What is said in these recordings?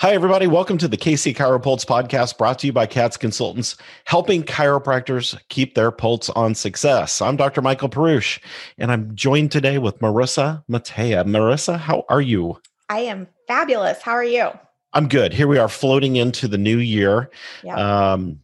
Hi, everybody. Welcome to the KC ChiroPulse podcast brought to you by CATS Consultants, helping chiropractors keep their pulse on success. I'm Dr. Michael Perush, and I'm joined today with Marissa Matea. Marissa, how are you? I am fabulous. How are you? I'm good. Here we are floating into the new year. Yeah. Um,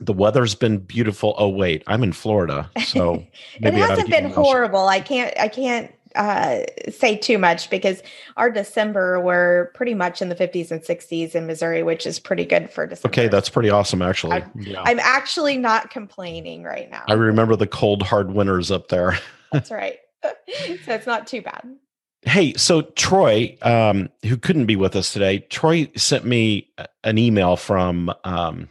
the weather's been beautiful. Oh wait, I'm in Florida, so it hasn't been horrible. I can't. I can't uh, say too much because our December we're pretty much in the 50s and 60s in Missouri, which is pretty good for December. Okay, that's pretty awesome, actually. I'm, yeah. I'm actually not complaining right now. I remember the cold, hard winters up there. that's right. so it's not too bad. Hey, so Troy, um, who couldn't be with us today, Troy sent me an email from um,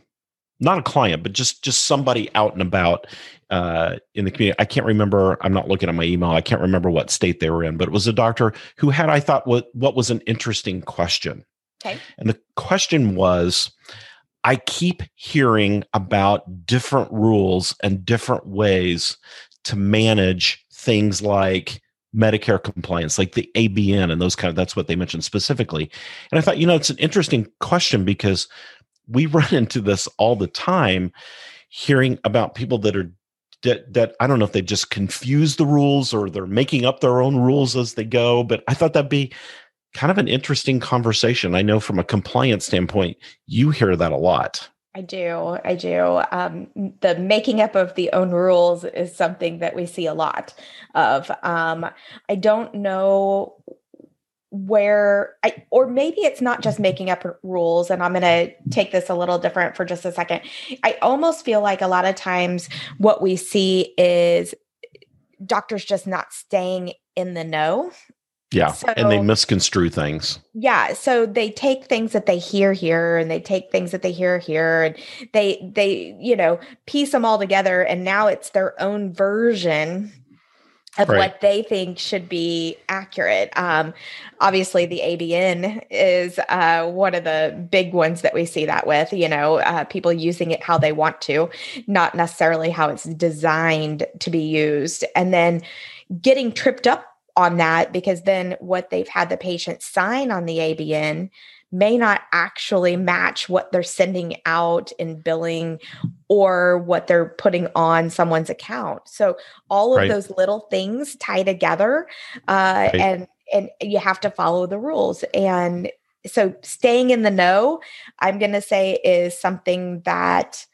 not a client, but just just somebody out and about uh, in the community. I can't remember. I'm not looking at my email. I can't remember what state they were in, but it was a doctor who had, I thought, what what was an interesting question. Okay. And the question was, I keep hearing about different rules and different ways to manage things like Medicare compliance, like the ABN and those kind of that's what they mentioned specifically. And I thought, you know, it's an interesting question because we run into this all the time hearing about people that are that, that I don't know if they just confuse the rules or they're making up their own rules as they go, but I thought that'd be kind of an interesting conversation. I know from a compliance standpoint, you hear that a lot. I do. I do. Um, the making up of the own rules is something that we see a lot of. Um, I don't know where I, or maybe it's not just making up rules and i'm going to take this a little different for just a second. I almost feel like a lot of times what we see is doctors just not staying in the know. Yeah so, and they misconstrue things. Yeah so they take things that they hear here and they take things that they hear here and they they you know piece them all together and now it's their own version of right. what they think should be accurate. Um, obviously, the ABN is uh, one of the big ones that we see that with, you know, uh, people using it how they want to, not necessarily how it's designed to be used. And then getting tripped up on that because then what they've had the patient sign on the ABN may not actually match what they're sending out in billing or what they're putting on someone's account. So all of right. those little things tie together uh, right. and and you have to follow the rules and so staying in the know i'm going to say is something that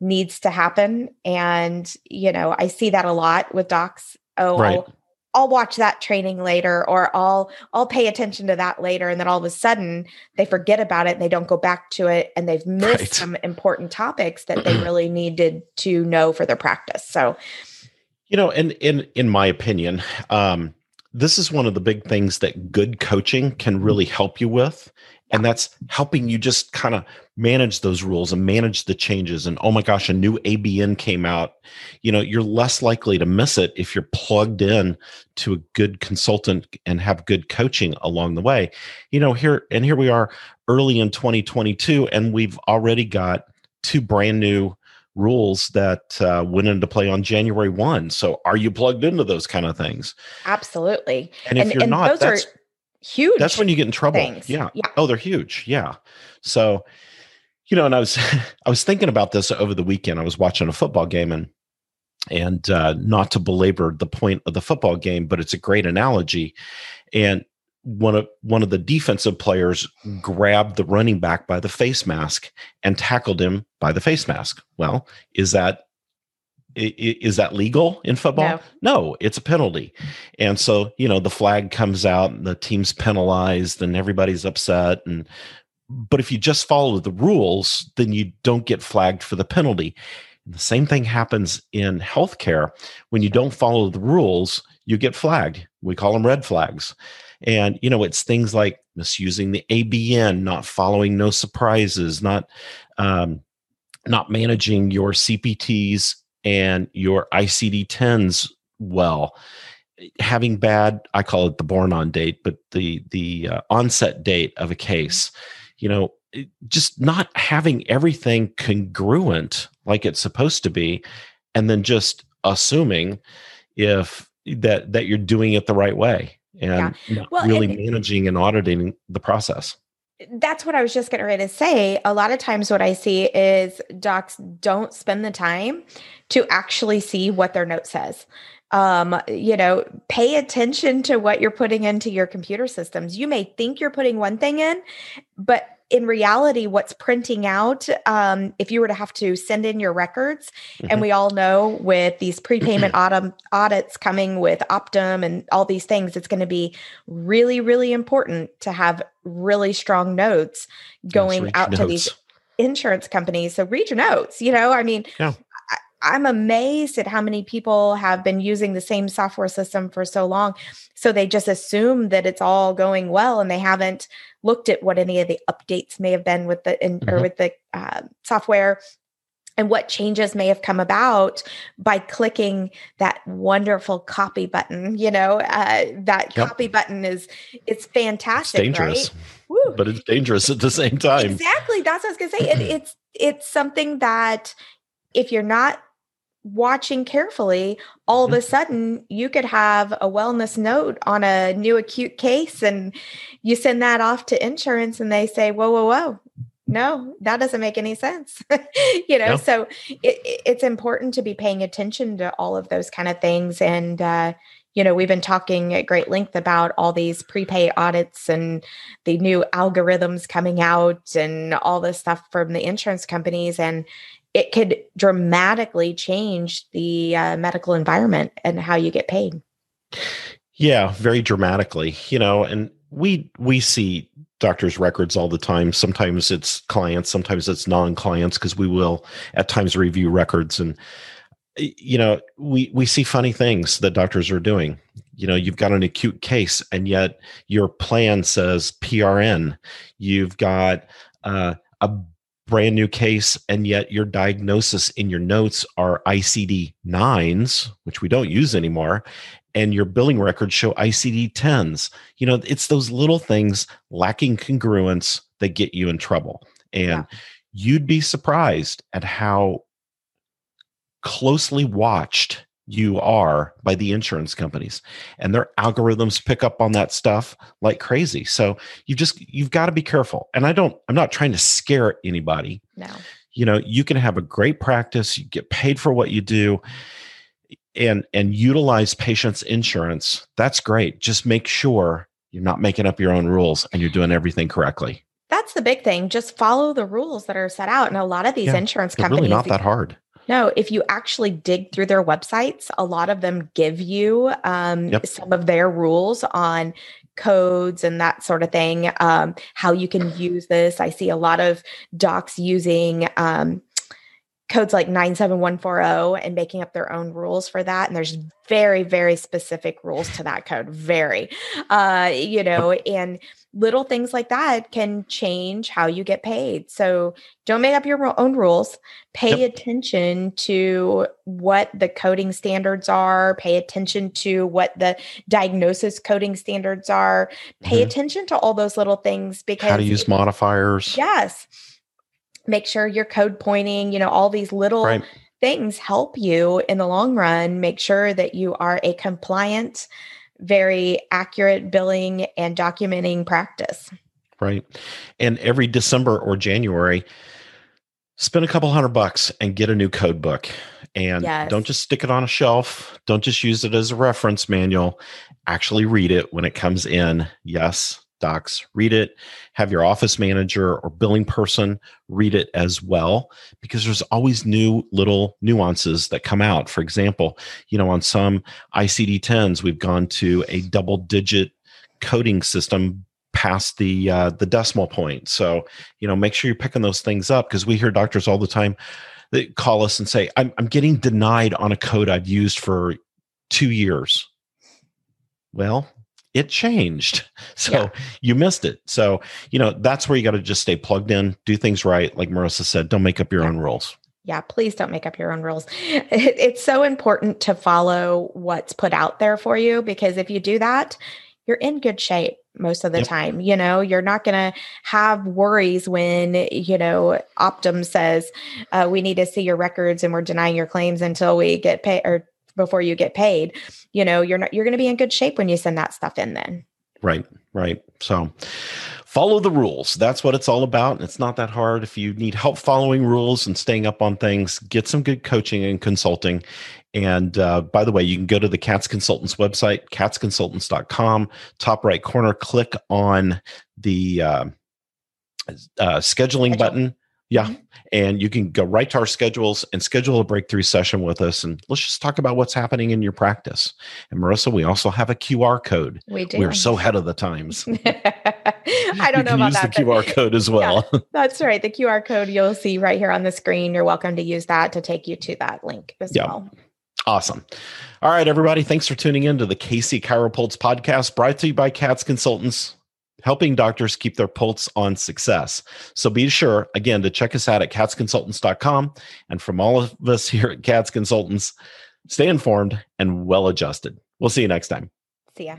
needs to happen and you know i see that a lot with docs oh right. I'll watch that training later or I'll I'll pay attention to that later and then all of a sudden they forget about it and they don't go back to it and they've missed right. some important topics that they really needed to know for their practice. So you know, and in in my opinion, um this is one of the big things that good coaching can really help you with and that's helping you just kind of manage those rules and manage the changes and oh my gosh a new abn came out you know you're less likely to miss it if you're plugged in to a good consultant and have good coaching along the way you know here and here we are early in 2022 and we've already got two brand new rules that uh, went into play on January 1. So are you plugged into those kind of things? Absolutely. And if and, you're and not, that's, are, huge. That's when you get in trouble. Yeah. yeah. Oh, they're huge. Yeah. So, you know, and I was I was thinking about this over the weekend. I was watching a football game and and uh, not to belabor the point of the football game, but it's a great analogy. And one of one of the defensive players grabbed the running back by the face mask and tackled him by the face mask. Well, is that is that legal in football? No. no. it's a penalty. And so, you know, the flag comes out and the team's penalized and everybody's upset. And, but if you just follow the rules, then you don't get flagged for the penalty. And the same thing happens in healthcare. When you don't follow the rules, you get flagged. We call them red flags. And, you know, it's things like misusing the ABN, not following no surprises, not, um, not managing your CPTs and your ICD 10s well. Having bad, I call it the born on date, but the the uh, onset date of a case, you know, just not having everything congruent like it's supposed to be, and then just assuming if that that you're doing it the right way and yeah. well, really and, managing and auditing the process. That's what I was just getting ready to say. A lot of times, what I see is docs don't spend the time to actually see what their note says. Um, you know, pay attention to what you're putting into your computer systems. You may think you're putting one thing in, but in reality, what's printing out, um, if you were to have to send in your records, mm-hmm. and we all know with these prepayment audit, audits coming with Optum and all these things, it's going to be really, really important to have really strong notes going out notes. to these insurance companies. So read your notes. You know, I mean, yeah. I'm amazed at how many people have been using the same software system for so long. So they just assume that it's all going well and they haven't looked at what any of the updates may have been with the in, mm-hmm. or with the uh, software and what changes may have come about by clicking that wonderful copy button you know uh, that yep. copy button is it's fantastic it's dangerous right? but it's dangerous at the same time exactly that's what i was going to say it, it's it's something that if you're not watching carefully, all of a mm-hmm. sudden you could have a wellness note on a new acute case and you send that off to insurance and they say, whoa, whoa, whoa. No, that doesn't make any sense. you know, no. so it, it's important to be paying attention to all of those kind of things. And, uh, you know, we've been talking at great length about all these prepay audits and the new algorithms coming out and all this stuff from the insurance companies. And it could dramatically change the uh, medical environment and how you get paid. Yeah, very dramatically. You know, and we we see doctors' records all the time. Sometimes it's clients, sometimes it's non-clients because we will at times review records and you know we we see funny things that doctors are doing you know you've got an acute case and yet your plan says prn you've got uh, a brand new case and yet your diagnosis in your notes are ICD 9s which we don't use anymore and your billing records show ICD 10s you know it's those little things lacking congruence that get you in trouble and yeah. you'd be surprised at how closely watched you are by the insurance companies. And their algorithms pick up on that stuff like crazy. So you just you've got to be careful. And i don't i'm not trying to scare anybody. No. You know you can have a great practice you get paid for what you do and and utilize patients insurance. That's great. Just make sure you're not making up your own rules and you're doing everything correctly. That's the big thing. Just follow the rules that are set out. And a lot of these yeah, insurance companies really not that hard no, if you actually dig through their websites, a lot of them give you um, yep. some of their rules on codes and that sort of thing, um, how you can use this. I see a lot of docs using um, codes like 97140 and making up their own rules for that. And there's very, very specific rules to that code. Very, uh, you know, and little things like that can change how you get paid. So don't make up your own rules. Pay yep. attention to what the coding standards are. Pay attention to what the diagnosis coding standards are. Pay mm-hmm. attention to all those little things because how to use modifiers. Yes. Make sure you're code pointing, you know, all these little right. things help you in the long run. Make sure that you are a compliant very accurate billing and documenting practice. Right. And every December or January, spend a couple hundred bucks and get a new code book. And yes. don't just stick it on a shelf. Don't just use it as a reference manual. Actually read it when it comes in. Yes, docs read it have your office manager or billing person read it as well because there's always new little nuances that come out. For example you know on some icd-10s we've gone to a double digit coding system past the uh, the decimal point. So you know make sure you're picking those things up because we hear doctors all the time that call us and say I'm, I'm getting denied on a code i've used for two years. Well it changed. So yeah. you missed it. So, you know, that's where you got to just stay plugged in, do things right. Like Marissa said, don't make up your own rules. Yeah, please don't make up your own rules. It's so important to follow what's put out there for you because if you do that, you're in good shape most of the yep. time. You know, you're not going to have worries when, you know, Optum says, uh, we need to see your records and we're denying your claims until we get paid or before you get paid you know you're not you're going to be in good shape when you send that stuff in then right right so follow the rules. That's what it's all about. And it's not that hard. If you need help following rules and staying up on things, get some good coaching and consulting. And uh, by the way, you can go to the CATS Consultants website, catsconsultants.com, top right corner, click on the uh, uh, scheduling Schedule. button. Yeah. Mm-hmm. And you can go right to our schedules and schedule a breakthrough session with us. And let's just talk about what's happening in your practice. And Marissa, we also have a QR code. We do. We're so ahead of the times. I don't know about use that. the QR code as well. Yeah, that's right. The QR code you'll see right here on the screen. You're welcome to use that to take you to that link as yeah. well. Awesome. All right, everybody. Thanks for tuning in to the KC ChiroPulse podcast brought to you by CATS Consultants helping doctors keep their pulse on success. So be sure, again, to check us out at catsconsultants.com. And from all of us here at CATS Consultants, stay informed and well adjusted. We'll see you next time. See ya.